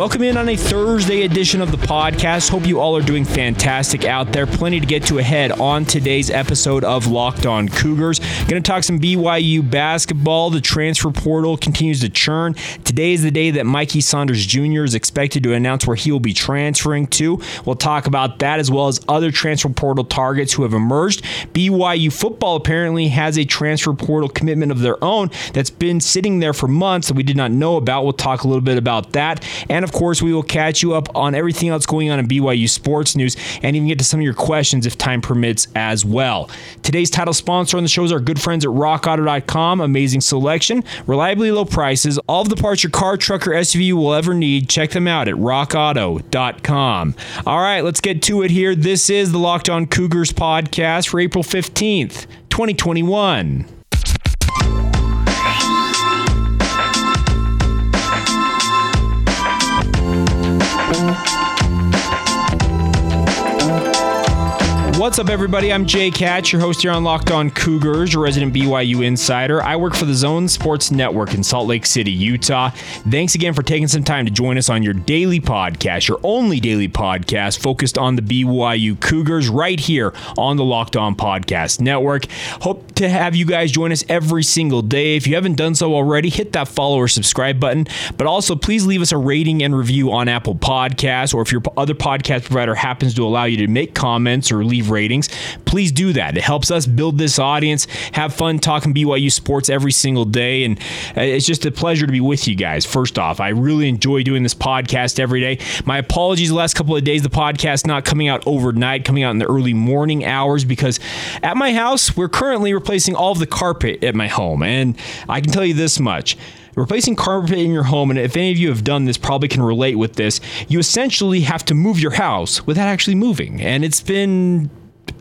Welcome in on a Thursday edition of the podcast. Hope you all are doing fantastic out there. Plenty to get to ahead on today's episode of Locked On Cougars. Going to talk some BYU basketball. The transfer portal continues to churn. Today is the day that Mikey Saunders Jr. is expected to announce where he will be transferring to. We'll talk about that as well as other transfer portal targets who have emerged. BYU football apparently has a transfer portal commitment of their own that's been sitting there for months that we did not know about. We'll talk a little bit about that. And of course, we will catch you up on everything else going on in BYU sports news and even get to some of your questions if time permits as well. Today's title sponsor on the show is our good friends at rockauto.com. Amazing selection, reliably low prices, all of the parts your car, truck, or SUV will ever need. Check them out at rockauto.com. All right, let's get to it here. This is the Locked On Cougars podcast for April 15th, 2021. What's up, everybody? I'm Jake Hatch, your host here on Locked On Cougars, your resident BYU insider. I work for the Zone Sports Network in Salt Lake City, Utah. Thanks again for taking some time to join us on your daily podcast, your only daily podcast focused on the BYU Cougars, right here on the Locked On Podcast Network. Hope to have you guys join us every single day. If you haven't done so already, hit that follow or subscribe button. But also, please leave us a rating and review on Apple Podcasts, or if your other podcast provider happens to allow you to make comments or leave ratings, please do that. It helps us build this audience, have fun talking BYU sports every single day. And it's just a pleasure to be with you guys. First off, I really enjoy doing this podcast every day. My apologies the last couple of days, the podcast not coming out overnight, coming out in the early morning hours because at my house, we're currently replacing all of the carpet at my home. And I can tell you this much replacing carpet in your home, and if any of you have done this, probably can relate with this, you essentially have to move your house without actually moving. And it's been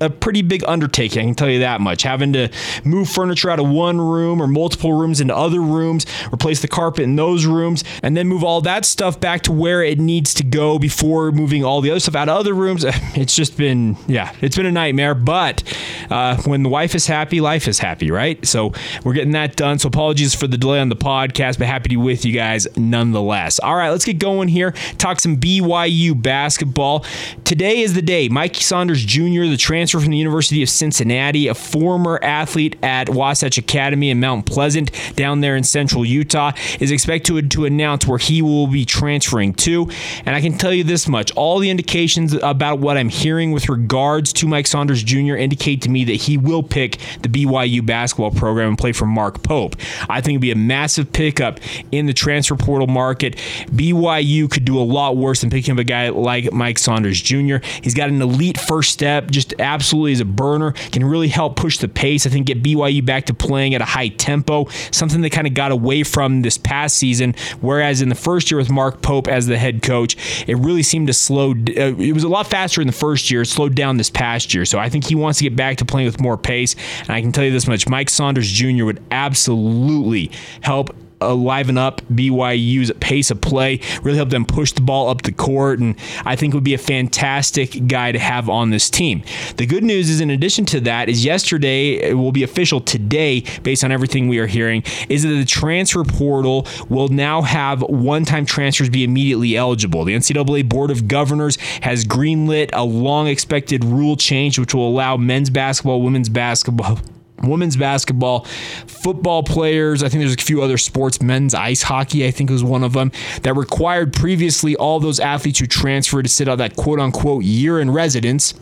a pretty big undertaking. I can tell you that much. Having to move furniture out of one room or multiple rooms into other rooms, replace the carpet in those rooms, and then move all that stuff back to where it needs to go before moving all the other stuff out of other rooms. It's just been, yeah, it's been a nightmare. But uh, when the wife is happy, life is happy, right? So we're getting that done. So apologies for the delay on the podcast, but happy to be with you guys nonetheless. All right, let's get going here. Talk some BYU basketball. Today is the day. Mikey Saunders Jr., the transfer from the University of Cincinnati, a former athlete at Wasatch Academy in Mount Pleasant down there in central Utah, is expected to announce where he will be transferring to. And I can tell you this much all the indications about what I'm hearing with regards to Mike Saunders Jr. indicate to me that he will pick the BYU basketball program and play for Mark Pope. I think it'd be a massive pickup in the transfer portal market. BYU could do a lot worse than picking up a guy like Mike Saunders Jr. He's got an elite first step, just absolutely is a burner, can really help push the pace. I think get BYU back to playing at a high tempo, something they kind of got away from this past season. Whereas in the first year with Mark Pope as the head coach, it really seemed to slow. Uh, it was a lot faster in the first year. It slowed down this past year. So I think he wants to get back to playing with more pace. And I can tell you this much: Mike Saunders Jr. would absolutely help uh, liven up BYU's pace of play, really help them push the ball up the court, and I think would be a fantastic guy to have on this team. The good news is, in addition to that, is yesterday it will be official today, based on everything we are hearing, is that the transfer portal will now have one-time transfers be immediately eligible. The NCAA Board of Governors has greenlit a long-expected rule change, which will allow men's basketball, women's basketball women's basketball, football players. I think there's a few other sports, men's ice hockey, I think was one of them, that required previously all those athletes who transferred to sit out that quote unquote year in residence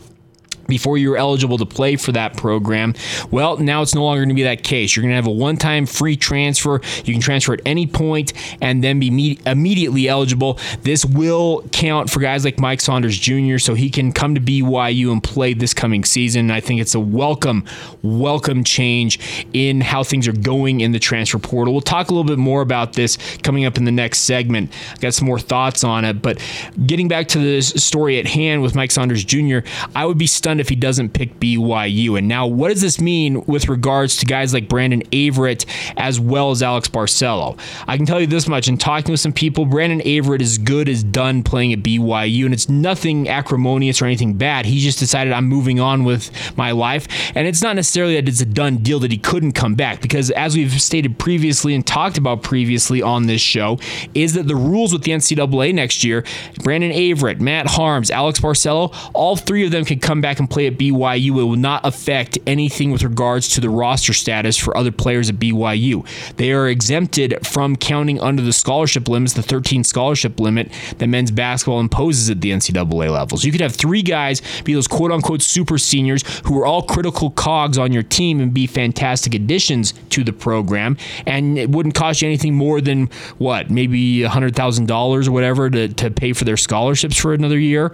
before you were eligible to play for that program. Well, now it's no longer going to be that case. You're going to have a one time free transfer. You can transfer at any point and then be me- immediately eligible. This will count for guys like Mike Saunders Jr., so he can come to BYU and play this coming season. I think it's a welcome, welcome change in how things are going in the transfer portal. We'll talk a little bit more about this coming up in the next segment. I got some more thoughts on it, but getting back to the story at hand with Mike Saunders Jr., I would be stunned if he doesn't pick BYU. And now, what does this mean with regards to guys like Brandon Averette as well as Alex Barcelo? I can tell you this much in talking with some people, Brandon Averette is good as done playing at BYU, and it's nothing acrimonious or anything bad. He just decided I'm moving on with my life. And it's not necessarily that it's a done deal that he couldn't come back, because as we've stated previously and talked about previously on this show, is that the rules with the NCAA next year, Brandon Averette, Matt Haarms, Alex Barcelo, all three of them can come back and play at BYU. It will not affect anything with regards to the roster status for other players at BYU. They are exempted from counting under the scholarship limits, the 13 scholarship limit that men's basketball imposes at the NCAA levels. You could have three guys be those quote unquote super seniors who are all critical cogs on your team and be fantastic additions to the program. And it wouldn't cost you anything more than what, maybe $100,000 or whatever to, to pay for their scholarships for another year.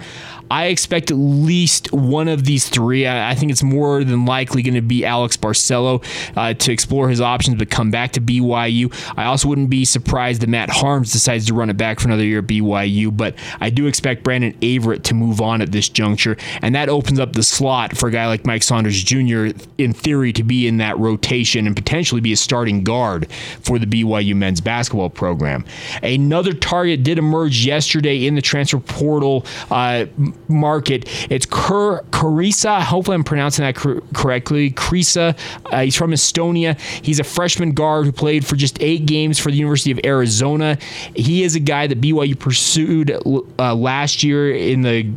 I expect at least one of these three. I, I think it's more than likely going to be Alex Barcelo uh, to explore his options, but come back to BYU. I also wouldn't be surprised that Matt Haarms decides to run it back for another year at BYU, but I do expect Brandon Averette to move on at this juncture, and that opens up the slot for a guy like Mike Saunders Jr. in theory to be in that rotation and potentially be a starting guard for the BYU men's basketball program. Another target did emerge yesterday in the transfer portal. Uh, market. It's Kur- Kurisa. Hopefully, I'm pronouncing that cor- correctly. Krisa. Uh, he's from Estonia. He's a freshman guard who played for just eight games for the University of Arizona. He is a guy that BYU pursued uh, last year in the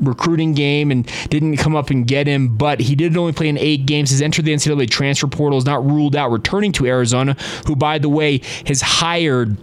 recruiting game and didn't come up and get him, but he did only play in eight games. Has entered the NCAA transfer portal, is not ruled out returning to Arizona, who, by the way, has hired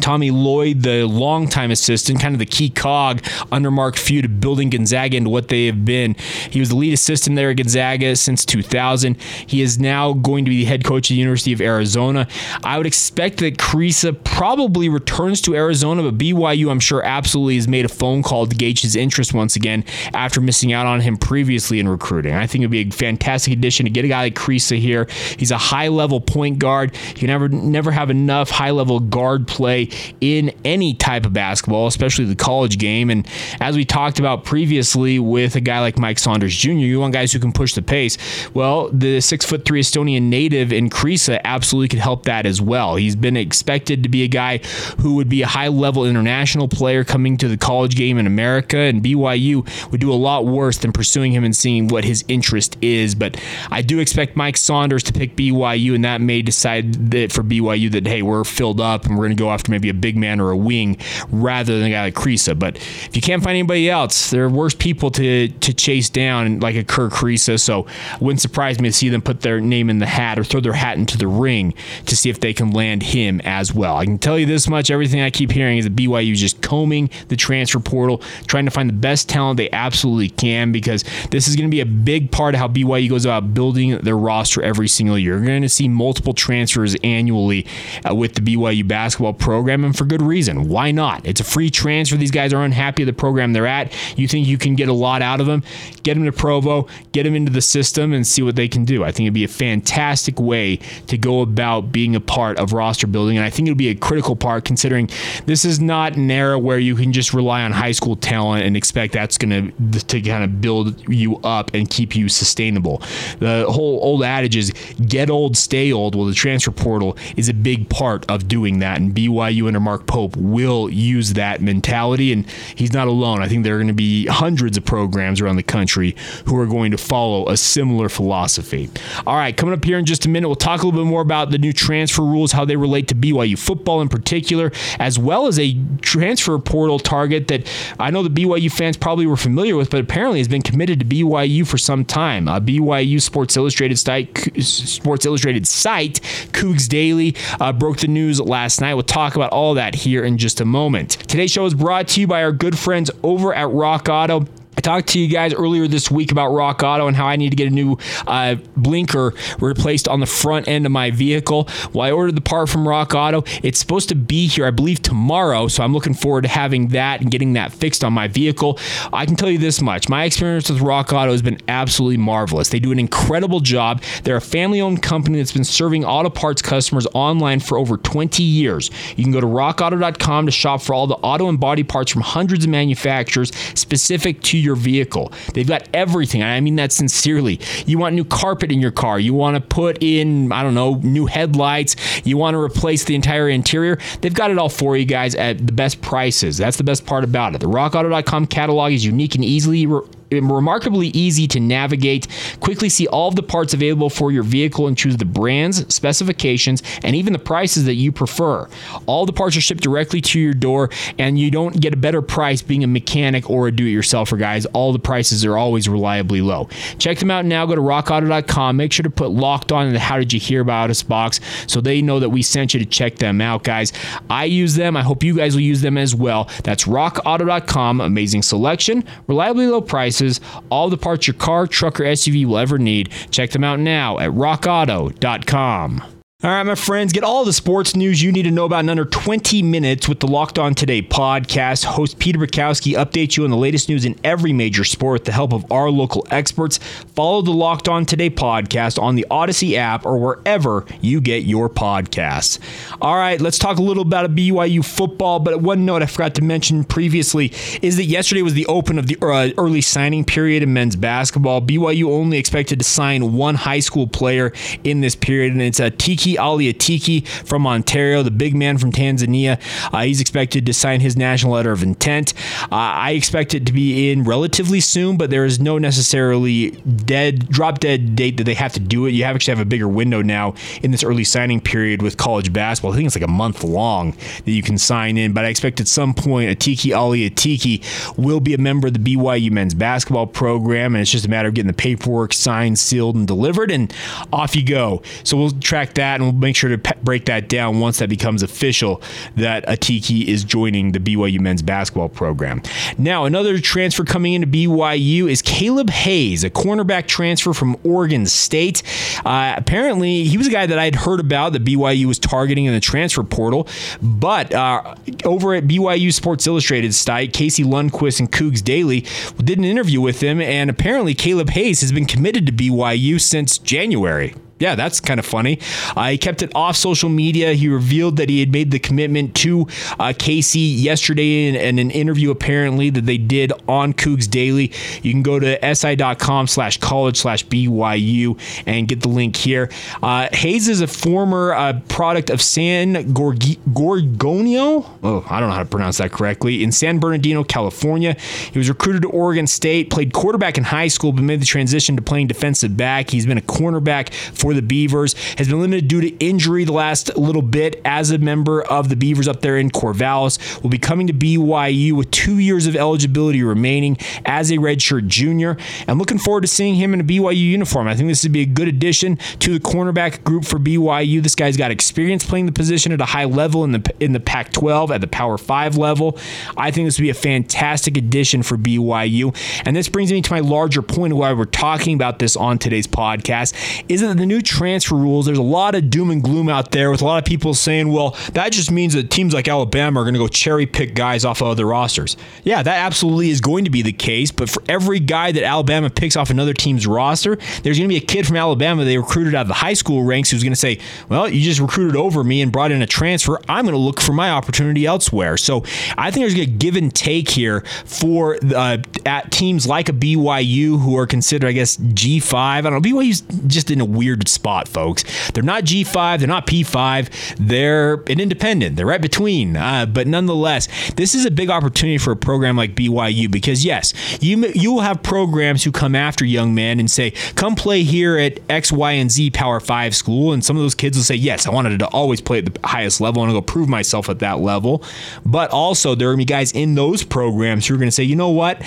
Tommy Lloyd, the longtime assistant, kind of the key cog under Mark Few to building Gonzaga into what they have been. He was the lead assistant there at Gonzaga since 2000. He is now going to be the head coach of the University of Arizona. I would expect that Kriisa probably returns to Arizona, but BYU, I'm sure, absolutely has made a phone call to gauge his interest once again after missing out on him previously in recruiting. I think it would be a fantastic addition to get a guy like Kriisa here. He's a high level point guard. You never never have enough high level guard play in any type of basketball, especially the college game. And as we talked about previously with a guy like Mike Saunders Jr., you want guys who can push the pace. Well, the six foot three Estonian native in Kriisa absolutely could help that as well. He's been expected to be a guy who would be a high level international player coming to the college game in America, and BYU would do a lot worse than pursuing him and seeing what his interest is. But I do expect Mike Saunders to pick BYU, and that may decide that for BYU that hey, we're filled up and we're going to go maybe a big man or a wing rather than a guy like Kriisa. But if you can't find anybody else, there are worse people to to chase down like a Kerr Kriisa. So it wouldn't surprise me to see them put their name in the hat or throw their hat into the ring to see if they can land him as well. I can tell you this much: everything I keep hearing is that BYU is just combing the transfer portal, trying to find the best talent they absolutely can because this is going to be a big part of how BYU goes about building their roster every single year. You're going to see multiple transfers annually uh, with the BYU basketball program and for good reason. Why not? It's a free transfer. These guys are unhappy with the program they're at. You think you can get a lot out of them? Get them to Provo, get them into the system, and see what they can do. I think it'd be a fantastic way to go about being a part of roster building, and I think it'll be a critical part considering this is not an era where you can just rely on high school talent and expect that's going to to kind of build you up and keep you sustainable. The whole old adage is get old, stay old. Well, the transfer portal is a big part of doing that, and BYU BYU under Mark Pope will use that mentality, and he's not alone. I think there are going to be hundreds of programs around the country who are going to follow a similar philosophy. All right, coming up here in just a minute, we'll talk a little bit more about the new transfer rules, how they relate to BYU football in particular, as well as a transfer portal target that I know the BYU fans probably were familiar with, but apparently has been committed to BYU for some time. Uh, BYU Sports Illustrated site, Sports Illustrated site, Cougs Daily, uh, broke the news last night. We'll talk about about all that here in just a moment. Today's show is brought to you by our good friends over at Rock Auto. I talked to you guys earlier this week about Rock Auto and how I need to get a new uh, blinker replaced on the front end of my vehicle. Well, I ordered the part from Rock Auto. It's supposed to be here, I believe, tomorrow. So I'm looking forward to having that and getting that fixed on my vehicle. I can tell you this much my experience with Rock Auto has been absolutely marvelous. They do an incredible job. They're a family owned company that's been serving auto parts customers online for over 20 years. You can go to rockauto.com to shop for all the auto and body parts from hundreds of manufacturers specific to your vehicle. They've got everything. I mean that sincerely. You want new carpet in your car. You want to put in, I don't know, new headlights. You want to replace the entire interior. They've got it all for you guys at the best prices. That's the best part about it. The rockauto.com catalog is unique and easily remarkably easy to navigate. Quickly see all of the parts available for your vehicle and choose the brands, specifications, and even the prices that you prefer. All the parts are shipped directly to your door, and you don't get a better price being a mechanic or a do it yourselfer, guys. All the prices are always reliably low. Check them out now. Go to rockauto.com. Make sure to put locked on in the How Did You Hear About Us box so they know that we sent you to check them out, guys. I use them. I hope you guys will use them as well. That's rockauto.com. Amazing selection, reliably low prices prices, all the parts your car, truck, or SUV will ever need. Check them out now at rockauto.com. All right, my friends, get all the sports news you need to know about in under 20 minutes with the Locked On Today podcast. Host Peter Bukowski updates you on the latest news in every major sport with the help of our local experts. Follow the Locked On Today podcast on the Audacy app or wherever you get your podcasts. All right, let's talk a little about a BYU football. But one note I forgot to mention previously is that yesterday was the open of the uh, early signing period in men's basketball. BYU only expected to sign one high school player in this period, and it's Atiki Ali Atiki from Ontario, the big man from Tanzania. Uh, he's expected to sign his national letter of intent. Uh, I expect it to be in relatively soon, but there is no necessarily dead drop dead date that they have to do it. You actually have a bigger window now in this early signing period with college basketball. I think it's like a month long that you can sign in, but I expect at some point Atiki Ali Atiki will be a member of the BYU men's basketball program, and it's just a matter of getting the paperwork signed, sealed, and delivered, and off you go. So we'll track that we'll make sure to pe- break that down once that becomes official that Atiki is joining the BYU men's basketball program. Now, another transfer coming into BYU is Kaleb Hayes, a cornerback transfer from Oregon State. Uh, apparently, he was a guy that I'd heard about that BYU was targeting in the transfer portal, but uh, over at BYU Sports Illustrated site, Casey Lundquist and Cougs Daily did an interview with him, and apparently Kaleb Hayes has been committed to BYU since January yeah, that's kind of funny. Uh, he kept it off social media. He revealed that he had made the commitment to uh, Casey yesterday in, in, an interview, apparently, that they did on Cougs Daily. You can go to si.com slash college slash BYU and get the link here. Uh, Hayes is a former uh, product of San Gorg- Gorgonio. Oh, I don't know how to pronounce that correctly. In San Bernardino, California. He was recruited to Oregon State, played quarterback in high school, but made the transition to playing defensive back. He's been a cornerback for the Beavers, has been limited due to injury the last little bit as a member of the Beavers up there in Corvallis. Will be coming to BYU with two years of eligibility remaining as a redshirt junior. I'm looking forward to seeing him in a BYU uniform. I think this would be a good addition to the cornerback group for BYU. This guy's got experience playing the position at a high level in the in the Pac-12 at the Power 5 level. I think this would be a fantastic addition for BYU. And this brings me to my larger point of why we're talking about this on today's podcast is that the new transfer rules, there's a lot of doom and gloom out there with a lot of people saying, well, that just means that teams like Alabama are going to go cherry pick guys off of other rosters. Yeah, that absolutely is going to be the case. But for every guy that Alabama picks off another team's roster, there's going to be a kid from Alabama they recruited out of the high school ranks who's going to say, well, you just recruited over me and brought in a transfer. I'm going to look for my opportunity elsewhere. So I think there's a give and take here for uh, at teams like a BYU who are considered, I guess, G5. I don't know. BYU's just in a weird spot, folks. They're not G5, they're not P5, they're an independent. They're right between. Uh, but nonetheless, this is a big opportunity for a program like BYU because yes, you you will have programs who come after young men and say, "Come play here at X, Y, and Z Power Five school," and some of those kids will say, "Yes, I wanted to always play at the highest level. I go prove myself at that level." But also, there are going to be guys in those programs who are going to say, "You know what?"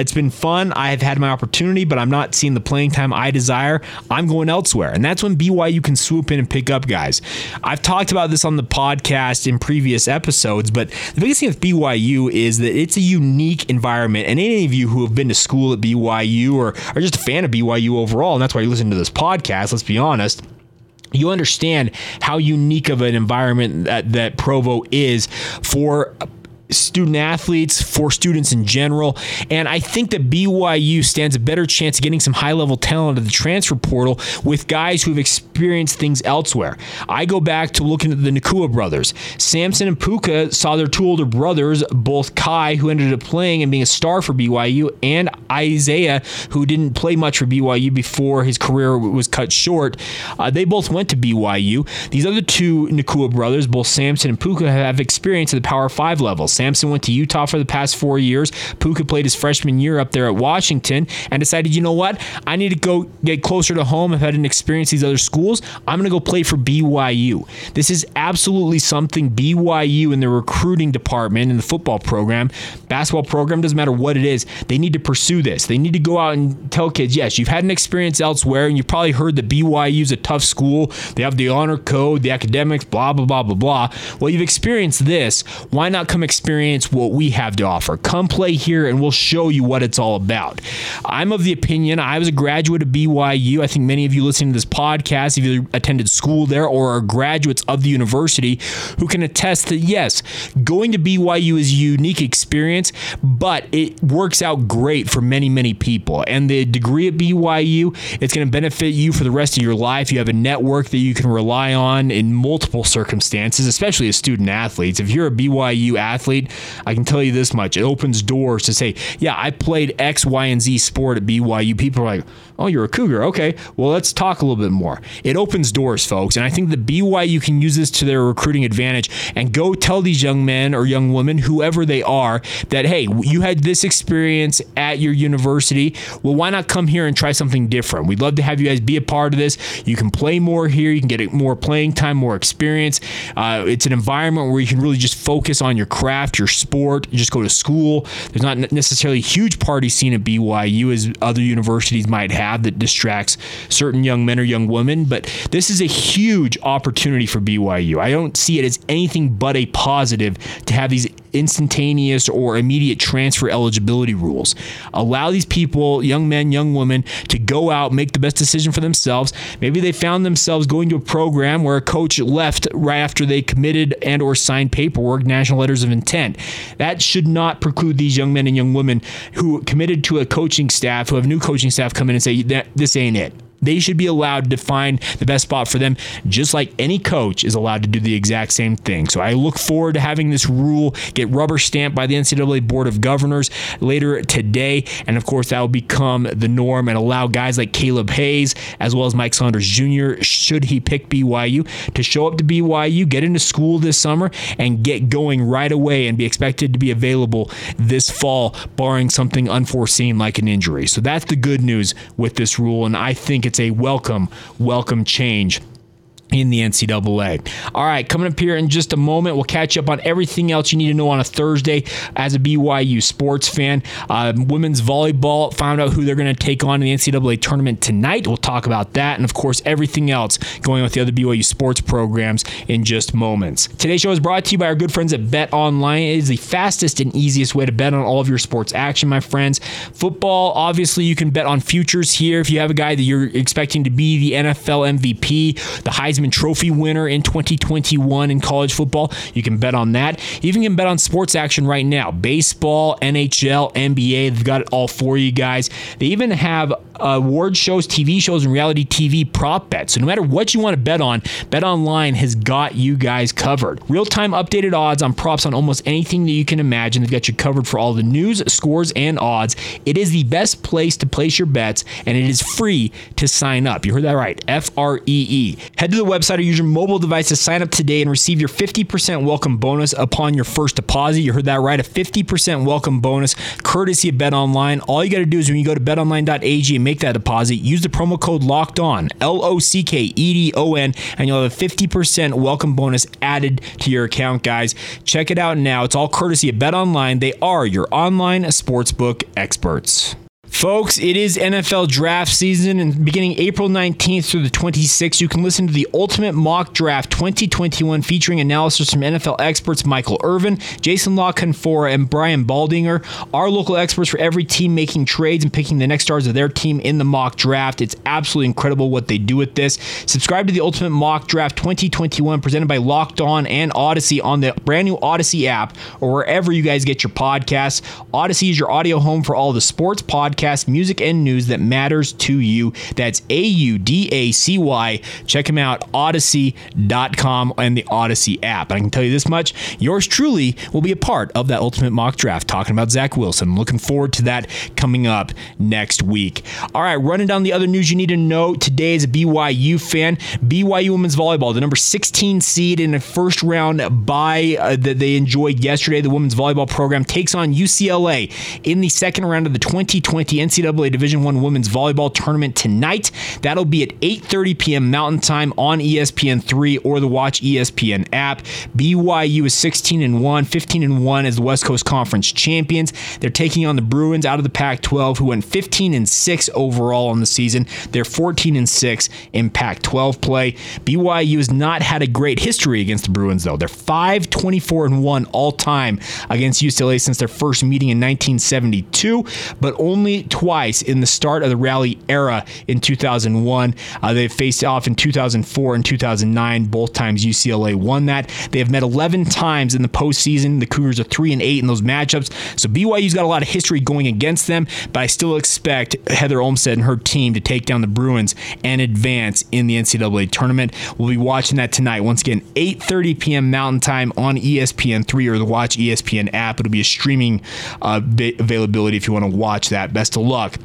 It's been fun. I have had my opportunity, but I'm not seeing the playing time I desire. I'm going elsewhere. And that's when BYU can swoop in and pick up guys. I've talked about this on the podcast in previous episodes, but the biggest thing with BYU is that it's a unique environment. And any of you who have been to school at BYU or are just a fan of BYU overall, and that's why you listen to this podcast, let's be honest you understand how unique of an environment that, that Provo is for student athletes, for students in general. And I think that BYU stands a better chance of getting some high level talent at the transfer portal with guys who've experienced things elsewhere. I go back to looking at the Nacua brothers. Samson and Puka saw their two older brothers, both Kai, who ended up playing and being a star for BYU, and Isaiah, who didn't play much for BYU before his career was cut short. Uh, they both went to BYU. These other two Nacua brothers, both Samson and Puka, have experience at the Power 5 level. Samson went to Utah for the past four years. Puka played his freshman year up there at Washington and decided, you know what? I need to go get closer to home. I've had an experience these other schools. I'm going to go play for BYU. This is absolutely something BYU in the recruiting department in the football program, basketball program, doesn't matter what it is, they need to pursue this. They need to go out and tell kids, yes, you've had an experience elsewhere and you've probably heard that BYU is a tough school. They have the honor code, the academics, blah, blah, blah, blah, blah. Well, you've experienced this. Why not come experience what we have to offer? Come play here and we'll show you what it's all about. I'm of the opinion, I was a graduate of BYU. I think many of you listening to this podcast, if you attended school there or are graduates of the university, who can attest that yes, going to BYU is a unique experience, but it works out great for many, many people. And the degree at BYU, it's going to benefit you for the rest of your life. You have a network that you can rely on in multiple circumstances, especially as student athletes. If you're a BYU athlete, I can tell you this much it opens doors to say, yeah, I played X, Y, and Z sport at BYU. People are like, oh, you're a Cougar. Okay, well, let's talk a little bit more. It opens doors, folks. And I think the BYU can use this to their recruiting advantage and go tell these young men or young women, whoever they are, that, hey, you had this experience at your university. Well, why not come here and try something different? We'd love to have you guys be a part of this. You can play more here, you can get more playing time, more experience. Uh, it's an environment where you can really just focus on your craft, your sport, you just go to school. There's not necessarily a huge party scene at BYU as other universities might have that distracts certain young men or young women, but this is a huge opportunity for BYU. I don't see it as anything but a positive to have these instantaneous or immediate transfer eligibility rules. Allow these people, young men, young women, to go out, make the best decision for themselves. Maybe they found themselves going to a program where a coach left right after they committed and or signed paperwork, national letters of intent. That should not preclude these young men and young women who committed to a coaching staff, who have new coaching staff come in and say, this ain't it. They should be allowed to find the best spot for them, just like any coach is allowed to do the exact same thing. So I look forward to having this rule get rubber stamped by the NCAA Board of Governors later today. And of course, that will become the norm and allow guys like Kaleb Hayes, as well as Mike Saunders Jr., should he pick BYU, to show up to BYU, get into school this summer, and get going right away and be expected to be available this fall, barring something unforeseen like an injury. So that's the good news with this rule. And I think it's a welcome, welcome change in the NCAA. All right, coming up here in just a moment, we'll catch up on everything else you need to know on a Thursday as a BYU sports fan. Uh, women's volleyball found out who they're going to take on in the NCAA tournament tonight. We'll talk about that, and of course, everything else going with the other BYU sports programs in just moments. Today's show is brought to you by our good friends at Bet Online. It is the fastest and easiest way to bet on all of your sports action, my friends. Football, obviously, you can bet on futures here. If you have a guy that you're expecting to be the NFL MVP, the Heisman Heisman Trophy winner in 2021 in college football. You can bet on that. You even can bet on sports action right now baseball, NHL, NBA. They've got it all for you guys. They even have uh, award shows, TV shows, and reality TV prop bets. So no matter what you want to bet on, Bet Online has got you guys covered. Real time updated odds on props on almost anything that you can imagine. They've got you covered for all the news, scores, and odds. It is the best place to place your bets, and it is free to sign up. You heard that right. F R E E. Head to the website or use your mobile device to sign up today and receive your 50% welcome bonus upon your first deposit. You heard that right. A 50% welcome bonus courtesy of Bet Online. All you got to do is when you go to betonline.ag and make that deposit, use the promo code locked on, L O C K E D O N, and you'll have a 50% welcome bonus added to your account, guys. Check it out now. It's all courtesy of Bet Online. They are your online sportsbook experts. Folks, it is NFL draft season and beginning April 19th through the 26th, you can listen to the Ultimate Mock Draft 2021 featuring analysis from NFL experts Michael Irvin, Jason La Canfora, and Brian Baldinger. Our local experts for every team making trades and picking the next stars of their team in the mock draft. It's absolutely incredible what they do with this. Subscribe to the Ultimate Mock Draft 2021 presented by Locked On and Audacy on the brand new Audacy app or wherever you guys get your podcasts. Audacy is your audio home for all the sports podcasts podcast, music, and news that matters to you. That's A U D A C Y. Check them out, audacy.com and the Audacy app. And I can tell you this much yours truly will be a part of that ultimate mock draft talking about Zach Wilson. Looking forward to that coming up next week. All right, running down the other news you need to know today as a BYU fan. BYU women's volleyball, the number 16 seed in a first round bye uh, that they enjoyed yesterday. The women's volleyball program takes on UCLA in the second round of the 2020 the NCAA Division One Women's Volleyball Tournament tonight. That'll be at 8:30 p.m. Mountain Time on ESPN3 or the Watch ESPN app. BYU is 16 and 1, 15 and 1 as the West Coast Conference champions. They're taking on the Bruins out of the Pac-12, who went 15 and 6 overall on the season. They're 14 and 6 in Pac-12 play. BYU has not had a great history against the Bruins, though. They're 5 24 and 1 all time against UCLA since their first meeting in 1972, but only twice in the start of the rally era in 2001. Uh, they faced off in 2004 and 2009. Both times UCLA won that. They have met 11 times in the postseason. The Cougars are three and eight in those matchups. So BYU's got a lot of history going against them, but I still expect Heather Olmstead and her team to take down the Bruins and advance in the NCAA tournament. We'll be watching that tonight. Once again, 8:30 p.m. Mountain Time on ESPN3 or the Watch ESPN app. It'll be a streaming uh, availability if you want to watch that. Best of luck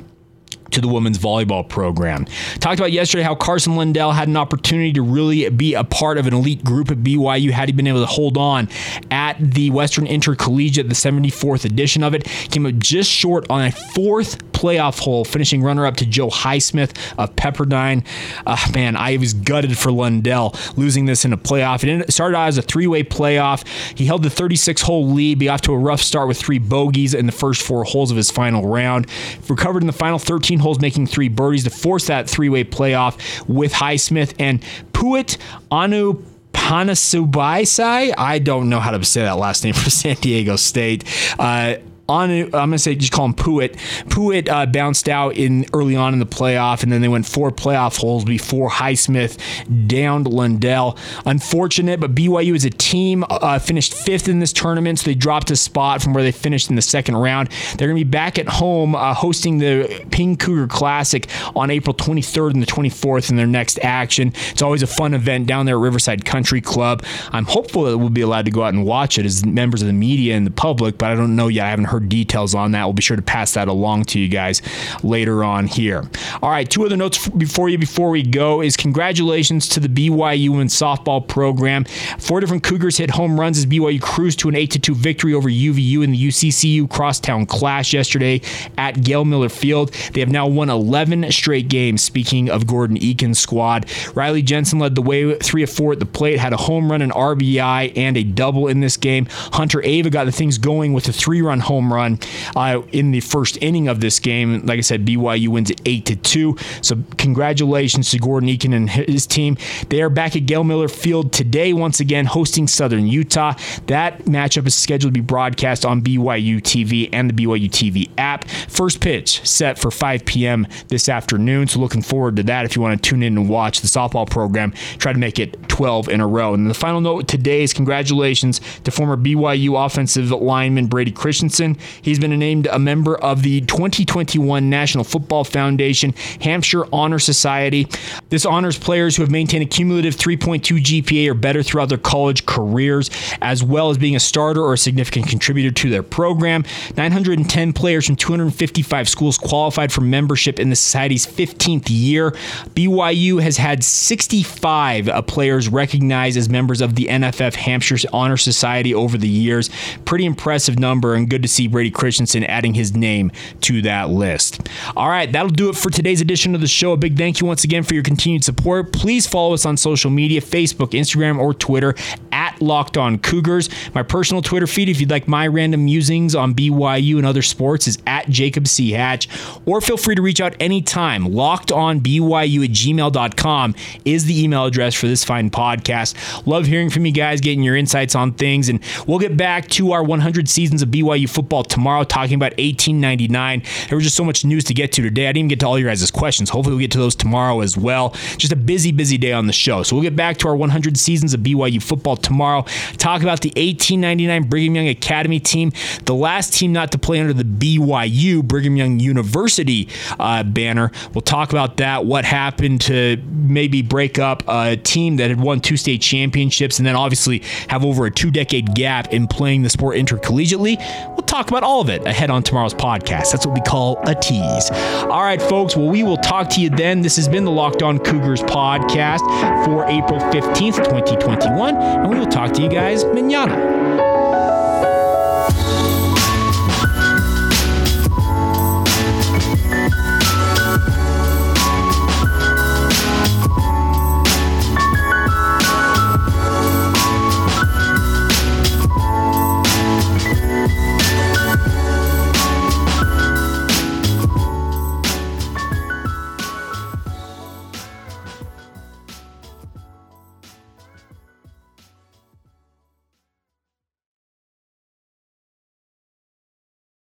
to the women's volleyball program. Talked about yesterday how Carson Lundell had an opportunity to really be a part of an elite group at BYU had he been able to hold on at the Western Intercollegiate, the 74th edition of it. Came up just short on a fourth playoff hole, finishing runner up to Joe Highsmith of Pepperdine. Uh, man, I was gutted for Lundell losing this in a playoff. It started out as a three way playoff. He held the 36 hole lead, be off to a rough start with three bogeys in the first four holes of his final round. Recovered in the final 13 holes, making three birdies to force that three way playoff with Highsmith and Puit Anu. Panasubaisai. I don't know how to say that last name for San Diego State. Uh, on I'm gonna say just call him Puit. Puit uh, bounced out in early on in the playoff, and then they went four playoff holes before Highsmith downed Lundell. Unfortunate, but BYU as a team uh, finished fifth in this tournament, so they dropped a spot from where they finished in the second round. They're gonna be back at home uh, hosting the Ping Cougar Classic on April 23rd and the 24th in their next action. It's always a fun event down there at Riverside Country Club. I'm hopeful that we'll be allowed to go out and watch it as members of the media and the public, but I don't know yet. I haven't heard details on that. We'll be sure to pass that along to you guys later on here. All right, two other notes before you before we go is congratulations to the BYU and softball program. Four different Cougars hit home runs as BYU cruised to an 8 2 victory over UVU in the UCCU Crosstown Clash yesterday at Gail Miller Field. They have now won 11 straight games. Speaking of Gordon Eakin's squad, Riley Jensen led the way, three of four at the plate, had a home run, an RBI, and a double in this game. Hunter Ava got the things going with a three run home home run uh, in the first inning of this game. Like I said, BYU wins it eight to two. So congratulations to Gordon Eakin and his team. They are back at Gail Miller Field today, once again hosting Southern Utah. That matchup is scheduled to be broadcast on BYU TV and the BYU TV app. First pitch set for 5 p.m. this afternoon. So looking forward to that. If you want to tune in and watch the softball program, try to make it 12 in a row. And the final note today is congratulations to former BYU offensive lineman Brady Christensen. He's been named a member of the 2021 National Football Foundation Hampshire Honor Society. This honors players who have maintained a cumulative 3.2 GPA or better throughout their college careers, as well as being a starter or a significant contributor to their program. 910 players from 255 schools qualified for membership in the society's 15th year. BYU has had 65 uh, players recognized as members of the NFF Hampshire Honor Society over the years. Pretty impressive number and good to see Brady Christensen adding his name to that list. All right, that'll do it for today's edition of the show. A big thank you once again for your continued support. Please follow us on social media Facebook, Instagram, or Twitter at Locked On Cougars. My personal Twitter feed, if you'd like my random musings on BYU and other sports, is at Jacob C. Hatch. Or feel free to reach out anytime. Locked on BYU at gmail.com is the email address for this fine podcast. Love hearing from you guys, getting your insights on things. And we'll get back to our 100 seasons of BYU football tomorrow, talking about 1899. There was just so much news to get to today. I didn't even get to all your guys' questions. Hopefully, we'll get to those tomorrow as well. Just a busy, busy day on the show. So we'll get back to our 100 seasons of BYU football tomorrow. Talk about the 1899 Brigham Young Academy team, the last team not to play under the BYU Brigham Young University uh, banner. We'll talk about that. What happened to maybe break up a team that had won two state championships and then obviously have over a two decade gap in playing the sport intercollegiately. We'll talk about all of it ahead on tomorrow's podcast. That's what we call a tease. All right, folks. Well, we will talk to you then. This has been the Locked On Cougars podcast for April 15th, 2021, and we will talk to you guys manana.